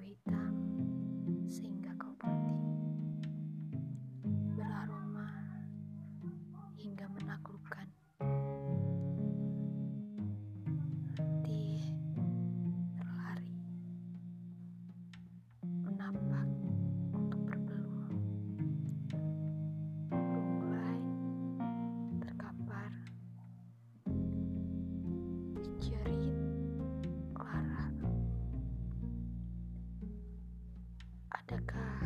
回答。Adakah